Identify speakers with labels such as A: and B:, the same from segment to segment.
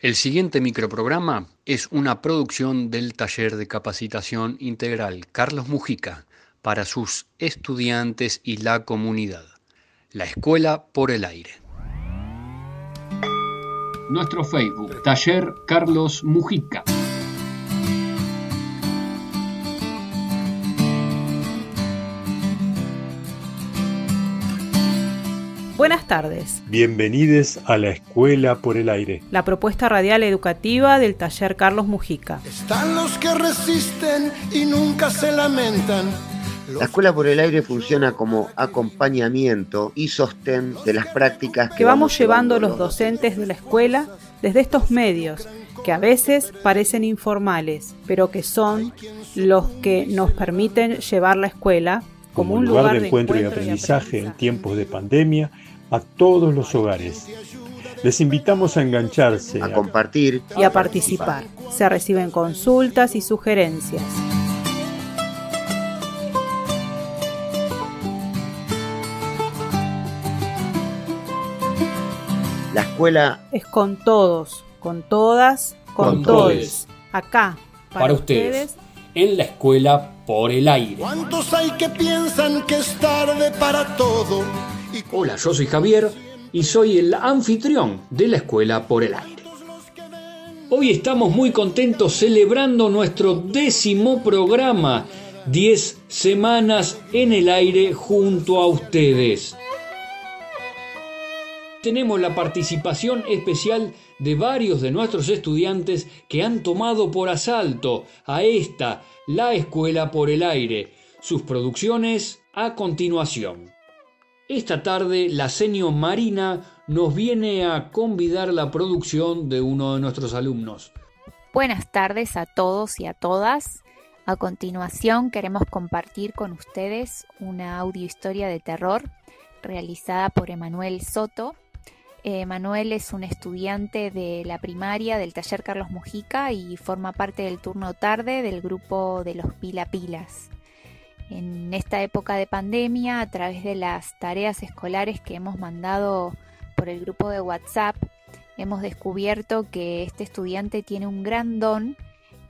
A: El siguiente microprograma es una producción del taller de capacitación integral Carlos Mujica para sus estudiantes y la comunidad. La Escuela por el Aire. Nuestro Facebook, Taller Carlos Mujica.
B: Buenas tardes.
C: Bienvenidos a la Escuela por el Aire.
B: La propuesta radial educativa del taller Carlos Mujica.
D: Están los que resisten y nunca se lamentan.
E: La Escuela por el Aire funciona como acompañamiento y sostén de las prácticas
B: que, vamos llevando los docentes de la escuela desde estos medios que a veces parecen informales, pero que son los que nos permiten llevar la escuela
C: como, un lugar, de, encuentro, y aprendizaje en tiempos de pandemia a todos los hogares. Les invitamos a engancharse,
E: a, compartir
B: y a participar. Se reciben consultas y sugerencias.
E: La escuela
B: es con todos, con todas, con, todos. Acá,
A: para, ustedes, en la escuela por el aire.
D: ¿Cuántos hay que piensan que es tarde para todo?
A: Hola, yo soy Javier y soy el anfitrión de la Escuela por el Aire. Hoy estamos muy contentos celebrando nuestro décimo programa, 10 semanas en el aire junto a ustedes. Tenemos la participación especial de varios de nuestros estudiantes que han tomado por asalto a esta, la Escuela por el Aire. Sus producciones a continuación. Esta tarde la seño Marina nos viene a convidar la producción de uno de nuestros alumnos.
F: Buenas tardes a todos y a todas. A continuación queremos compartir con ustedes una audio historia de terror realizada por Emanuel Soto. Emanuel es un estudiante de la primaria del taller Carlos Mujica y forma parte del turno tarde del grupo de los Pila Pilas en esta época de pandemia a través de las tareas escolares que hemos mandado por el grupo de WhatsApp, hemos descubierto que este estudiante tiene un gran don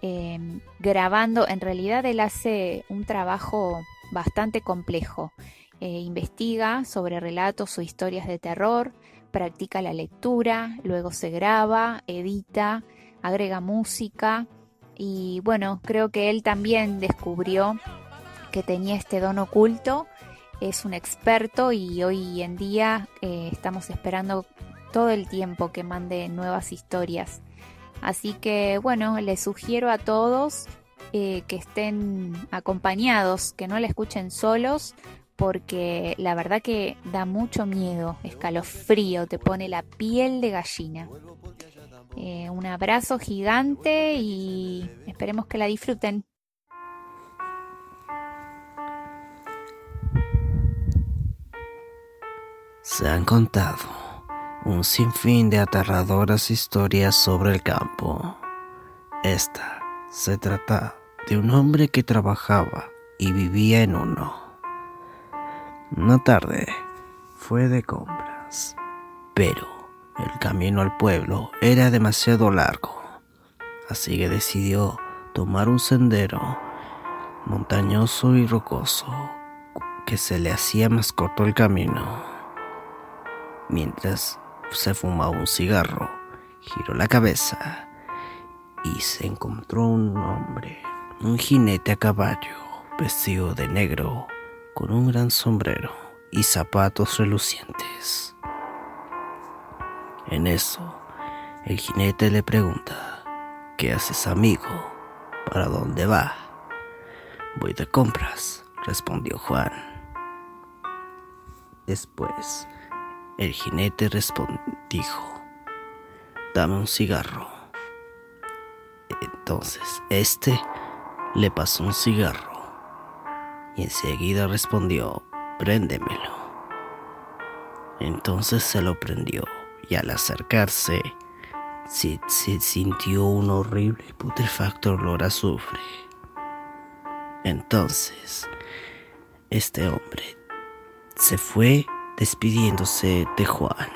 F: em, grabando, en realidad él hace un trabajo bastante complejo, eh, investiga sobre relatos o historias de terror, practica la lectura, luego se graba, edita, agrega música. Y bueno, creo que él también descubrió que tenía este don oculto, es un experto y hoy en día eh, estamos esperando todo el tiempo que mande nuevas historias. Así que bueno, les sugiero a todos eh, que estén acompañados, que no la escuchen solos, porque la verdad que da mucho miedo, escalofrío, te pone la piel de gallina. Eh, un abrazo gigante y esperemos que la disfruten.
G: Se han contado un sinfín de aterradoras historias sobre el campo. Esta se trata de un hombre que trabajaba y vivía en uno. Una tarde fue de compras, pero el camino al pueblo era demasiado largo, así que decidió tomar un sendero montañoso y rocoso que se le hacía más corto el camino. Mientras se fumaba un cigarro, giró la cabeza y se encontró un hombre, un jinete a caballo, vestido de negro, con un gran sombrero y zapatos relucientes. En eso, el jinete le pregunta, ¿qué haces amigo? ¿Para dónde va? Voy de compras, respondió Juan. Después, el jinete dijo, dame un cigarro. Entonces este le pasó un cigarro y enseguida respondió, préndemelo. Entonces se lo prendió y al acercarse se, sintió un horrible y putrefacto olor a azufre. Entonces, este hombre se fue despidiéndose de Juan.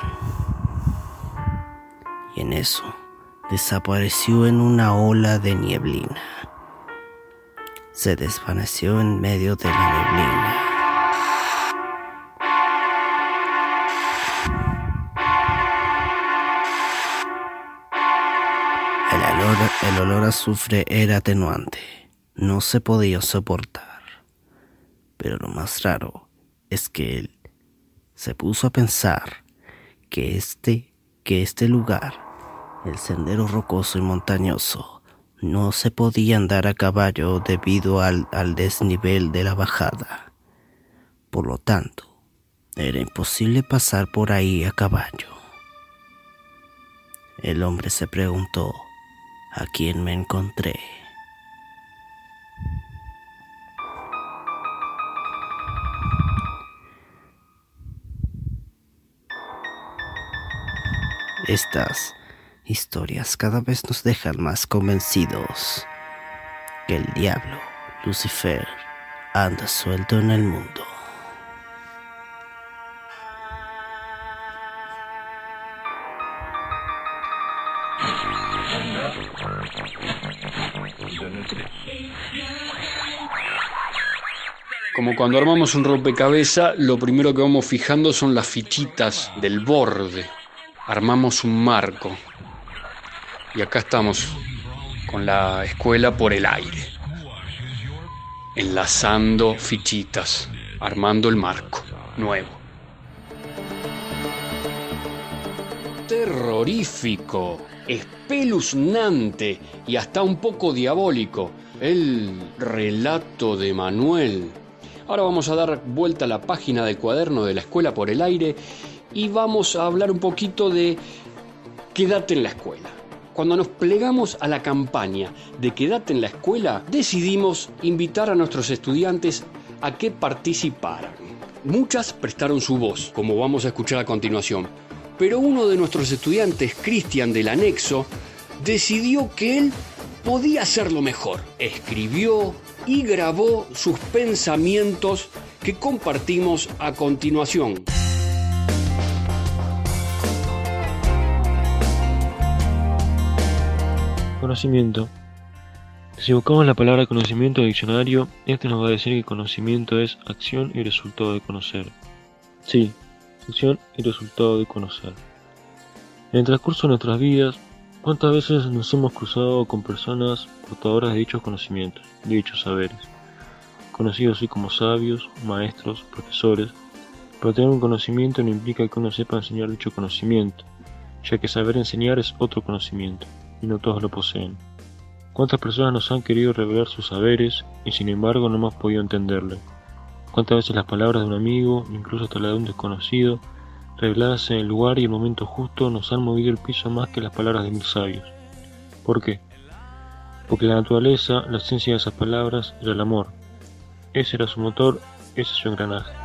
G: Y en eso desapareció en una ola de nieblina. Se desvaneció en medio de la neblina. El olor, a azufre era atenuante, no se podía soportar. Pero lo más raro es que él se puso a pensar que este, que este lugar, el sendero rocoso y montañoso, no se podía andar a caballo debido al, al desnivel de la bajada. Por lo tanto, era imposible pasar por ahí a caballo. El hombre se preguntó a quién me encontré. Estas historias cada vez nos dejan más convencidos que el diablo, Lucifer, anda suelto en el mundo.
A: Como cuando armamos un rompecabezas, lo primero que vamos fijando son las fichitas del borde. Armamos un marco. Y acá estamos con la escuela por el aire. Enlazando fichitas, armando el marco nuevo. Terrorífico, espeluznante y hasta un poco diabólico. El relato de Manuel Ahora vamos a dar vuelta a la página del cuaderno de la escuela por el aire y vamos a hablar un poquito de quédate en la escuela. Cuando nos plegamos a la campaña de quédate en la escuela, decidimos invitar a nuestros estudiantes a que participaran. Muchas prestaron su voz, como vamos a escuchar a continuación, pero uno de nuestros estudiantes, Cristian del Anexo, decidió que él podía hacerlo mejor. Escribió, y grabó sus pensamientos que compartimos a continuación.
H: Conocimiento. Si buscamos la palabra conocimiento en el diccionario, este nos va a decir que conocimiento es acción y resultado de conocer. Sí, acción y resultado de conocer. En el transcurso de nuestras vidas, ¿cuántas veces nos hemos cruzado con personas portadoras de dichos conocimientos? dichos saberes, conocidos así como sabios, maestros, profesores, pero tener un conocimiento no implica que uno sepa enseñar dicho conocimiento, ya que saber enseñar es otro conocimiento, y no todos lo poseen. ¿Cuántas personas nos han querido revelar sus saberes y sin embargo no hemos podido entenderle? ¿Cuántas veces las palabras de un amigo, incluso hasta las de un desconocido, reveladas en el lugar y el momento justo, nos han movido el piso más que las palabras de mil sabios? ¿Por qué? porque la naturaleza, la esencia de esas palabras era el amor. Ese era su motor, ese es su engranaje.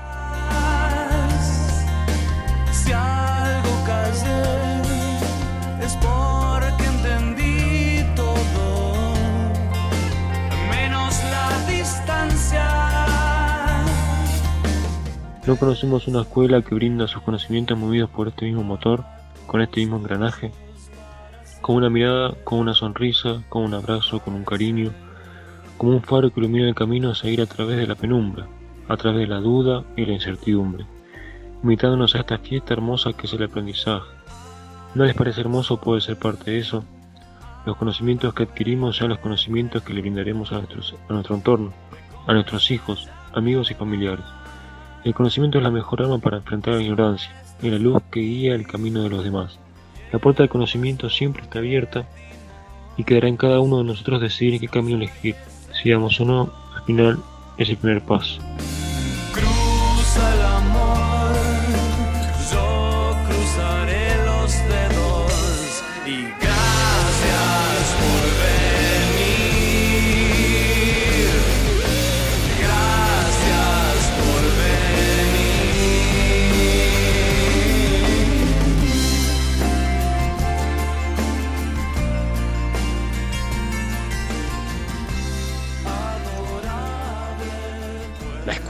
H: No conocemos una escuela que brinda sus conocimientos movidos por este mismo motor, con este mismo engranaje con una mirada, con una sonrisa, con un abrazo, con un cariño, como un faro que ilumina el camino a seguir a través de la penumbra, a través de la duda y la incertidumbre, invitándonos a esta fiesta hermosa que es el aprendizaje. ¿No les parece hermoso poder ser parte de eso? Los conocimientos que adquirimos sean los conocimientos que le brindaremos a, a nuestro entorno, a nuestros hijos, amigos y familiares. El conocimiento es la mejor arma para enfrentar la ignorancia y la luz que guía el camino de los demás. La puerta del conocimiento siempre está abierta y quedará en cada uno de nosotros decidir en qué camino elegir. Si damos o no, al final es el primer paso.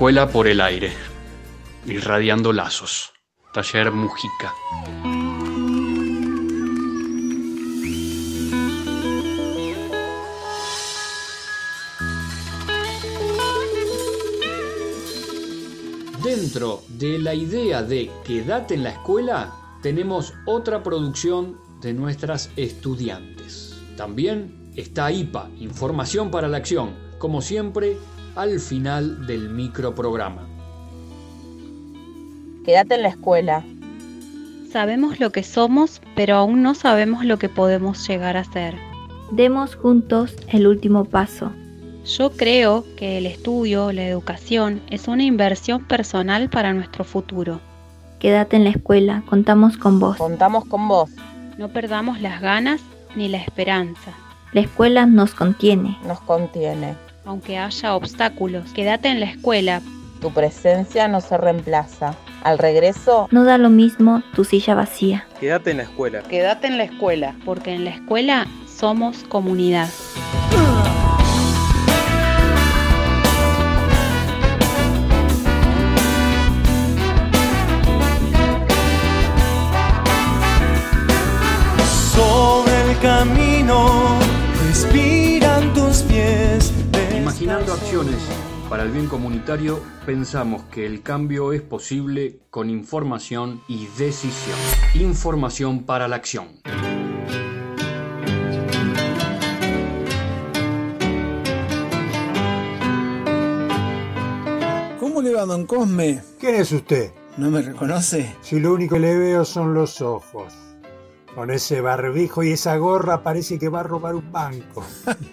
A: vuela por el aire, irradiando lazos. Taller Mujica. Dentro de la idea de quédate en la escuela, tenemos otra producción de nuestras estudiantes. También está IPA, Información para la Acción, como siempre al final del microprograma.
I: Quédate en la escuela.
J: Sabemos lo que somos, pero aún no sabemos lo que podemos llegar a ser.
K: Demos juntos el último paso.
J: Yo creo que el estudio, la educación, es una inversión personal para nuestro futuro.
K: Quédate en la escuela, contamos con vos.
I: Contamos con vos.
J: No perdamos las ganas ni la esperanza.
K: La escuela nos contiene.
I: Nos contiene.
J: Aunque haya obstáculos, quédate en la escuela.
I: Tu presencia no se reemplaza. Al regreso...
K: No da lo mismo tu silla vacía.
L: Quédate en la escuela.
I: Quédate en la escuela.
J: Porque en la escuela somos comunidad.
M: Sobre el camino
A: Acciones para el bien comunitario, pensamos que el cambio es posible con información y decisión. Información para la acción.
N: ¿Cómo le va, don Cosme?
O: ¿Quién es usted?
N: ¿No me reconoce?
O: Si lo único que le veo son los ojos. Con ese barbijo y esa gorra parece que va a robar un banco.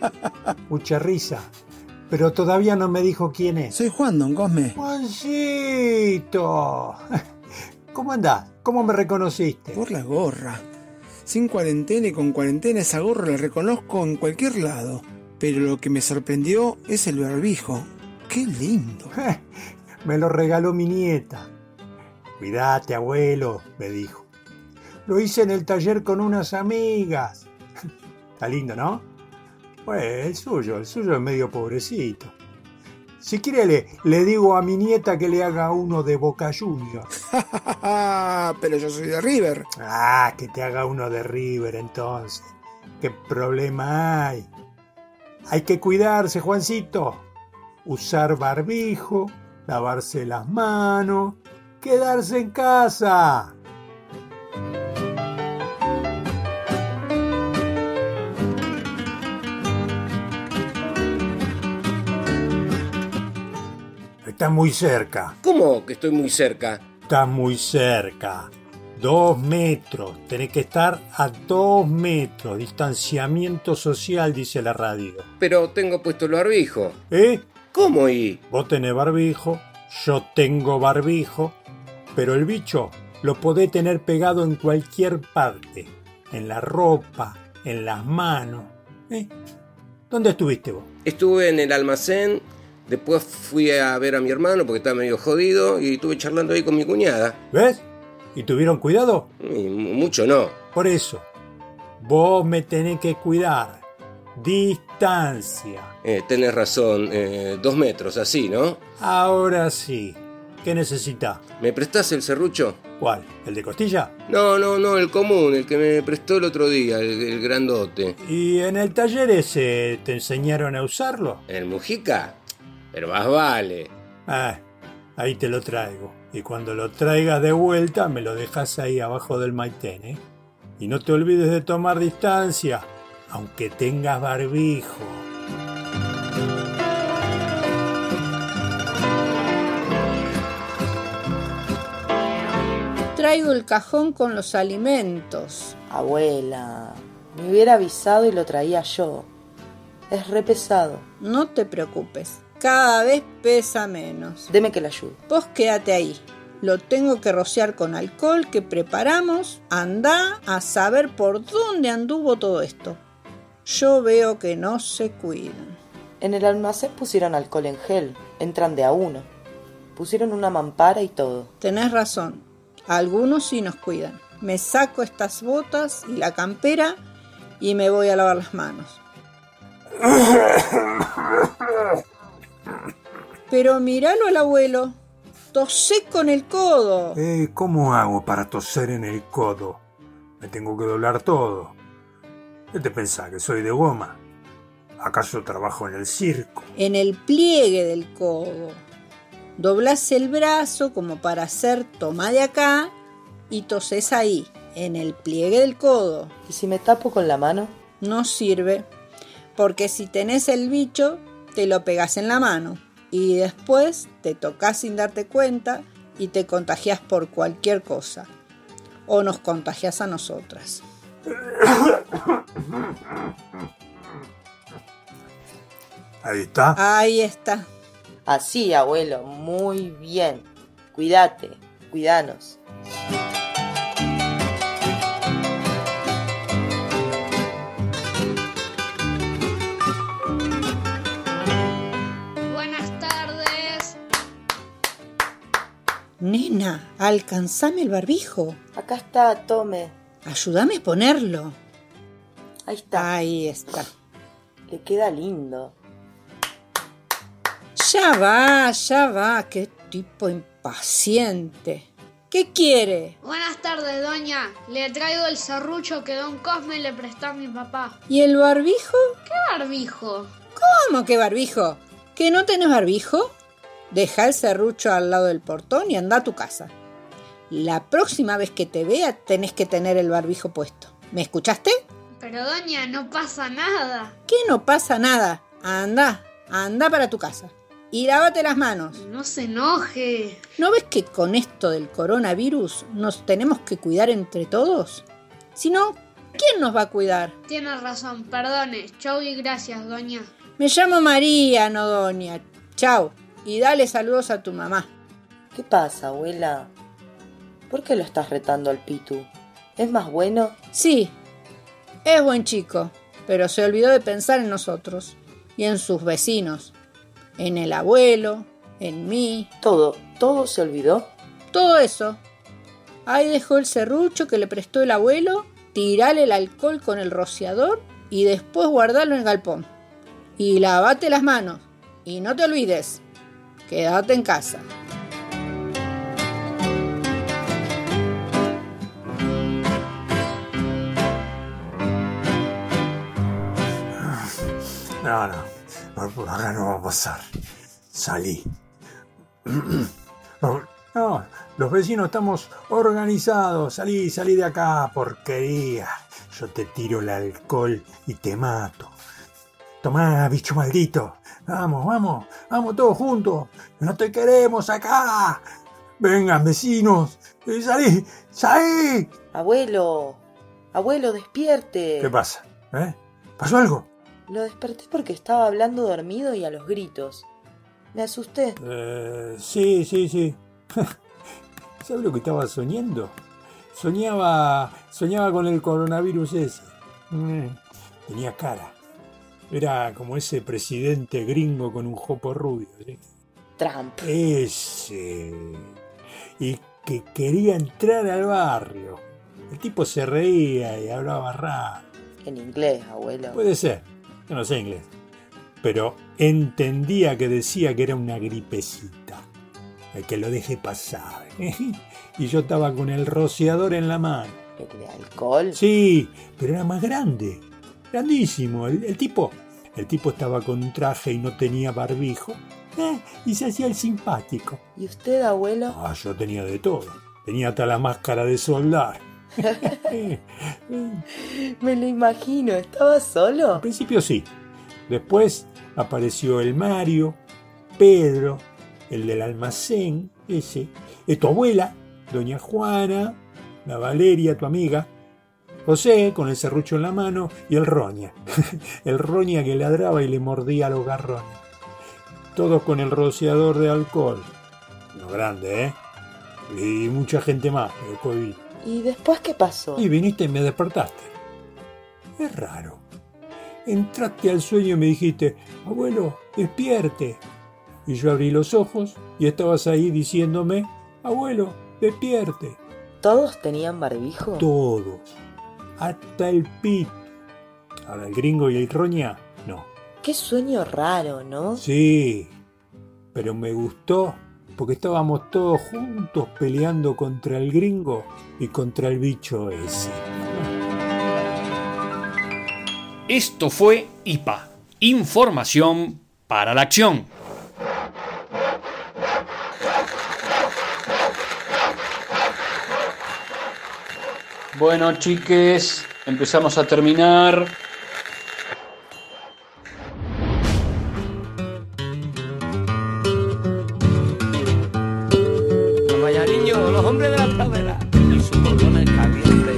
O: Mucha risa. Pero todavía no me dijo quién es.
N: Soy Juan, don Cosme.
O: Juancito. ¿Cómo andás? ¿Cómo me reconociste?
N: Por la gorra. Sin cuarentena y con cuarentena esa gorra la reconozco en cualquier lado. Pero lo que me sorprendió es el barbijo. ¡Qué lindo!
O: me lo regaló mi nieta. Cuídate, abuelo, me dijo. Lo hice en el taller con unas amigas. Está lindo, ¿no? Pues el suyo, el suyo es medio pobrecito. Si quiere le, le digo a mi nieta que le haga uno de Boca Junior.
N: Pero yo soy de River.
O: Ah, que te haga uno de River entonces. ¿Qué problema hay? Hay que cuidarse, Juancito. Usar barbijo, lavarse las manos, quedarse en casa. Está muy cerca.
P: ¿Cómo que estoy muy cerca?
O: Está muy cerca. Dos metros. Tenés que estar a dos metros. Distanciamiento social, dice la radio.
P: Pero tengo puesto el barbijo.
O: ¿Eh?
P: ¿Cómo y?
O: Vos tenés barbijo, yo tengo barbijo, pero el bicho lo podés tener pegado en cualquier parte. En la ropa, en las manos. ¿Eh? ¿Dónde estuviste vos?
P: Estuve en el almacén Después fui a ver a mi hermano porque estaba medio jodido y estuve charlando ahí con mi cuñada.
O: ¿Ves? ¿Y tuvieron cuidado?
P: Y mucho no.
O: Por eso, vos me tenés que cuidar. Distancia.
P: Eh, tenés razón, eh, dos metros, así, ¿no?
O: Ahora sí. ¿Qué necesitas?
P: ¿Me prestás el serrucho?
O: ¿Cuál? ¿El de costilla?
P: No, no, no, el común, el que me prestó el otro día, el, el grandote.
O: ¿Y en el taller ese te enseñaron a usarlo?
P: ¿En el Mujica? Pero más vale.
O: Ah, ahí te lo traigo. Y cuando lo traigas de vuelta, me lo dejas ahí abajo del maitén, ¿eh? Y no te olvides de tomar distancia, aunque tengas barbijo.
Q: Traigo el cajón con los alimentos.
I: Abuela, me hubiera avisado y lo traía yo. Es re pesado.
Q: No te preocupes cada vez pesa menos.
I: Deme que la ayude.
Q: Vos quédate ahí. Lo tengo que rociar con alcohol que preparamos. Anda a saber por dónde anduvo todo esto. Yo veo que no se cuidan.
I: En el almacén pusieron alcohol en gel. Entran de a uno. Pusieron una mampara y todo.
Q: Tenés razón. Algunos sí nos cuidan. Me saco estas botas y la campera y me voy a lavar las manos. Pero míralo al abuelo. Tosé con el codo.
O: Eh, ¿Cómo hago para toser en el codo? Me tengo que doblar todo. ¿Qué te pensás? ¿Que soy de goma? ¿Acaso trabajo en el circo?
Q: En el pliegue del codo. Doblas el brazo como para hacer toma de acá y toses ahí, en el pliegue del codo.
I: ¿Y si me tapo con la mano?
Q: No sirve, porque si tenés el bicho, te lo pegas en la mano y después te tocas sin darte cuenta y te contagias por cualquier cosa. O nos contagias a nosotras.
O: Ahí está.
Q: Ahí está.
I: Así, abuelo, muy bien. Cuídate, cuidanos.
Q: Nena, alcanzame el barbijo.
I: Acá está, tome.
Q: Ayúdame a ponerlo.
I: Ahí está.
Q: Ahí está.
I: Le queda lindo.
Q: Ya va, ya va. Qué tipo impaciente. ¿Qué quiere?
L: Buenas tardes, doña. Le traigo el serrucho que don Cosme le prestó a mi papá.
Q: ¿Y el barbijo?
L: ¿Qué barbijo?
Q: ¿Cómo que barbijo? ¿Que no tenés barbijo? Deja el serrucho al lado del portón y anda a tu casa. La próxima vez que te vea tenés que tener el barbijo puesto. ¿Me escuchaste?
L: Pero doña, no pasa nada.
Q: ¿Qué no pasa nada? Anda, anda para tu casa. Y lávate las manos.
L: No se enoje.
Q: ¿No ves que con esto del coronavirus nos tenemos que cuidar entre todos? Si no, ¿quién nos va a cuidar?
L: Tiene razón, perdone. Chau y gracias, doña.
Q: Me llamo María, no doña. Chau. Y dale saludos a tu mamá.
I: ¿Qué pasa, abuela? ¿Por qué lo estás retando al Pitu? ¿Es más bueno?
Q: Sí, es buen chico, pero se olvidó de pensar en nosotros y en sus vecinos, en el abuelo, en mí.
I: Todo, todo se olvidó.
Q: Todo eso. Ahí dejó el serrucho que le prestó el abuelo, tirale el alcohol con el rociador y después guardarlo en el galpón. Y lavate las manos. Y no te olvides, quédate en casa.
O: No, no, por acá no va a pasar. Salí. No, los vecinos estamos organizados. Salí, salí de acá, porquería. Yo te tiro el alcohol y te mato. Tomá, bicho maldito. Vamos, vamos, vamos todos juntos. No te queremos acá. Vengan, vecinos. Eh, Salí, salí.
I: Abuelo, abuelo, despierte.
O: ¿Qué pasa? ¿Eh? ¿Pasó algo?
I: Lo desperté porque estaba hablando dormido y a los gritos. Me asusté.
O: Eh, sí, sí, sí. ¿Sabes lo que estaba soñando? Soñaba, soñaba con el coronavirus ese. Mm, Tenía cara. Era como ese presidente gringo con un jopo rubio. ¿sí?
I: Trump.
O: Ese. Y que quería entrar al barrio. El tipo se reía y hablaba raro.
I: En inglés, abuelo.
O: Puede ser. Yo no sé inglés. Pero entendía que decía que era una gripecita. El que lo deje pasar. y yo estaba con el rociador en la mano.
I: ¿El de alcohol?
O: Sí, pero era más grande. Grandísimo. El, el tipo. El tipo estaba con un traje y no tenía barbijo. Eh, y se hacía el simpático.
I: ¿Y usted, abuelo?
O: Ah, yo tenía de todo. Tenía hasta la máscara de soldar.
I: Me lo imagino. ¿Estaba solo?
O: Al principio sí. Después apareció el Mario, Pedro, el del almacén, ese, tu abuela, doña Juana, la Valeria, tu amiga, José con el serrucho en la mano y el Roña, el Roña que ladraba y le mordía los garrones. Todos con el rociador de alcohol. No grande, ¿eh? Y mucha gente más después vi.
I: ¿Y después qué pasó?
O: Y viniste y me despertaste. Es raro. Entraste al sueño y me dijiste, abuelo, despierte. Y yo abrí los ojos y estabas ahí diciéndome, abuelo, despierte.
I: ¿Todos tenían barbijo?
O: Todos. Hasta el pit. Ahora el gringo y el roña, no.
I: Qué sueño raro, ¿no?
O: Sí. Pero me gustó porque estábamos todos juntos peleando contra el gringo y contra el bicho ese.
A: Esto fue IPA, Información para la Acción. Bueno, chiques, empezamos a terminar.
R: Vaya niño, los hombres de la pradera y sus bordones calientes.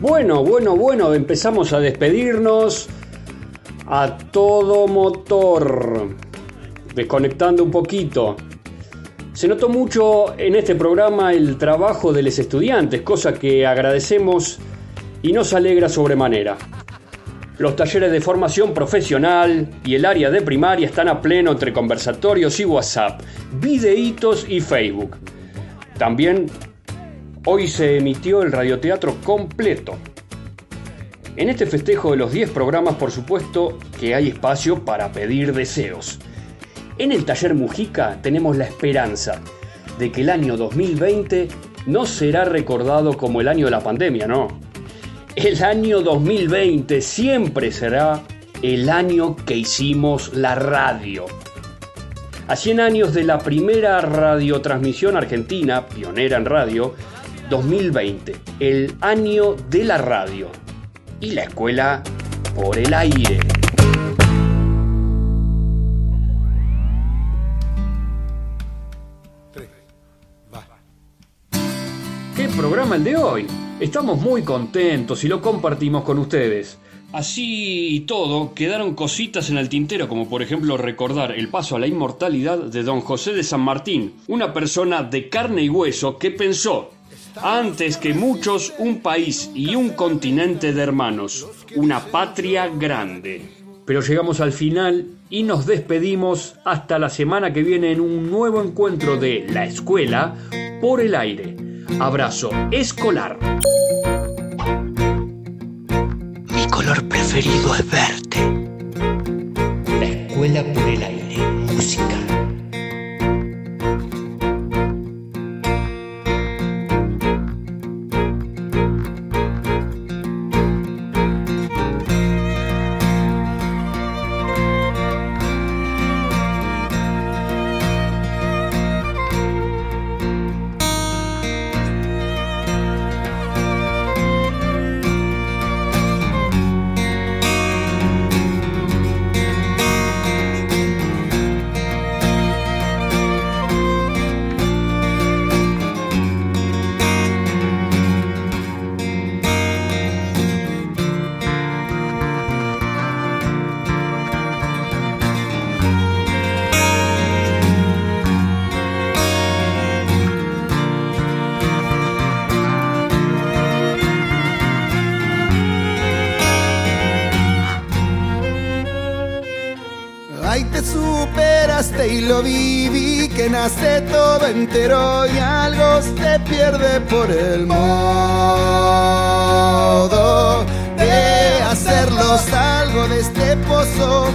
A: Bueno, bueno, bueno, empezamos a despedirnos a todo motor, desconectando un poquito. Se notó mucho en este programa el trabajo de los estudiantes, cosa que agradecemos y nos alegra sobremanera. Los talleres de formación profesional y el área de primaria están a pleno entre conversatorios y WhatsApp, videitos y Facebook. También hoy se emitió el radioteatro completo. En este festejo de los 10 programas, por supuesto, que hay espacio para pedir deseos. En el taller Mujica tenemos la esperanza de que el año 2020 no será recordado como el año de la pandemia, no. El año 2020 siempre será el año que hicimos la radio. A 100 años de la primera radiotransmisión argentina, pionera en radio, 2020, el año de la radio y la escuela por el aire. ¿Qué programa el de hoy? Estamos muy contentos y lo compartimos con ustedes. Así y todo, quedaron cositas en el tintero, como por ejemplo recordar el paso a la inmortalidad de don José de San Martín, una persona de carne y hueso que pensó, antes que muchos, un país y un continente de hermanos, una patria grande. Pero llegamos al final y nos despedimos hasta la semana que viene en un nuevo encuentro de La Escuela por el Aire. Abrazo escolar.
S: Mi color preferido es verde.
D: Lo viví, que nace todo entero y algo se pierde por el modo de hacerlo. Salgo de este pozo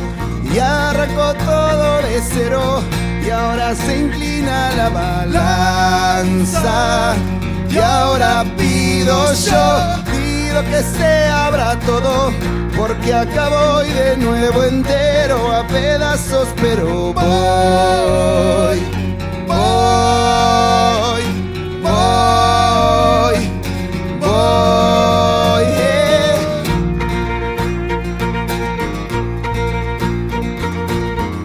D: y arranco todo de cero y ahora se inclina la balanza y ahora pido yo, pido que se abra todo porque acabo y de nuevo entero pero voy, voy, voy, voy. eh.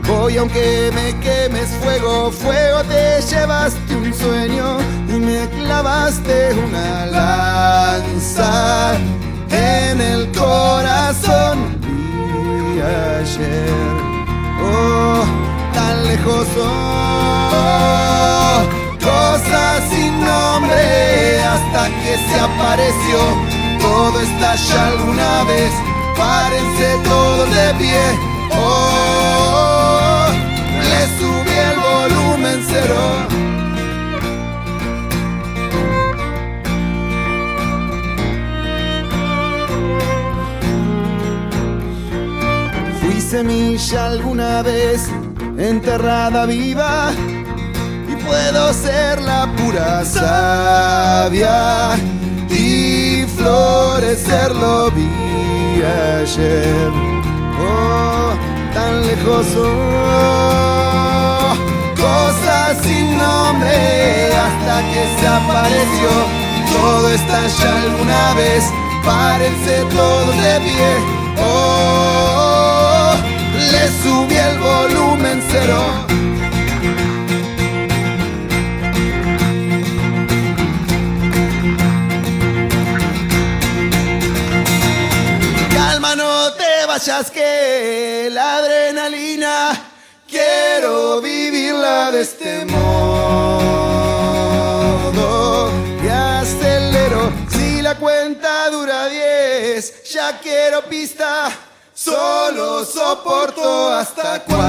D: Voy aunque me quemes fuego, fuego te llevaste un sueño y me clavaste una lanza en el corazón ayer lejos oh, cosas sin nombre hasta que se apareció. Todo estalla alguna vez párense todos de pie. Oh le subí el volumen cero. Semilla alguna vez enterrada viva y puedo ser la pura savia y florecer lo vi ayer. oh, tan lejos. oh. Cosas sin nombre hasta que se apareció. Todo estalla alguna vez, párense todos de pie. Oh, le subí volumen cero. Calma, no te vayas que la adrenalina quiero vivirla de este modo. Y acelero si la cuenta dura 10, ya quiero pista. Solo soporto hasta cuatro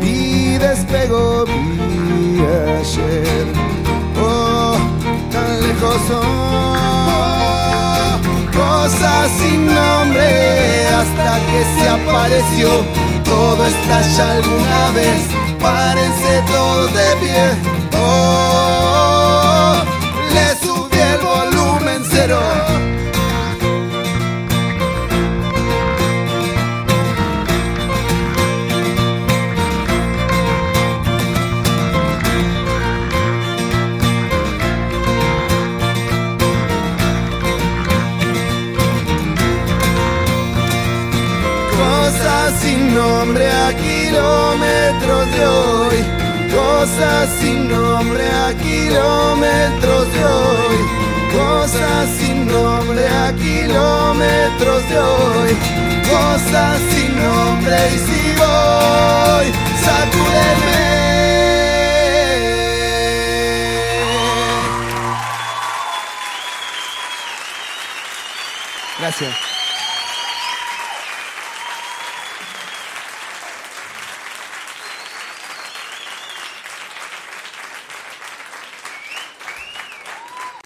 D: y despego vi ayer. Oh, tan lejos oh, cosas sin nombre hasta que se apareció. Todo estalla alguna vez, párense todos de pie. Oh, kilómetros de hoy. Cosas sin nombre a kilómetros de hoy. Cosas sin nombre a kilómetros de hoy. Cosas sin nombre y si voy, sacúdeme. Gracias.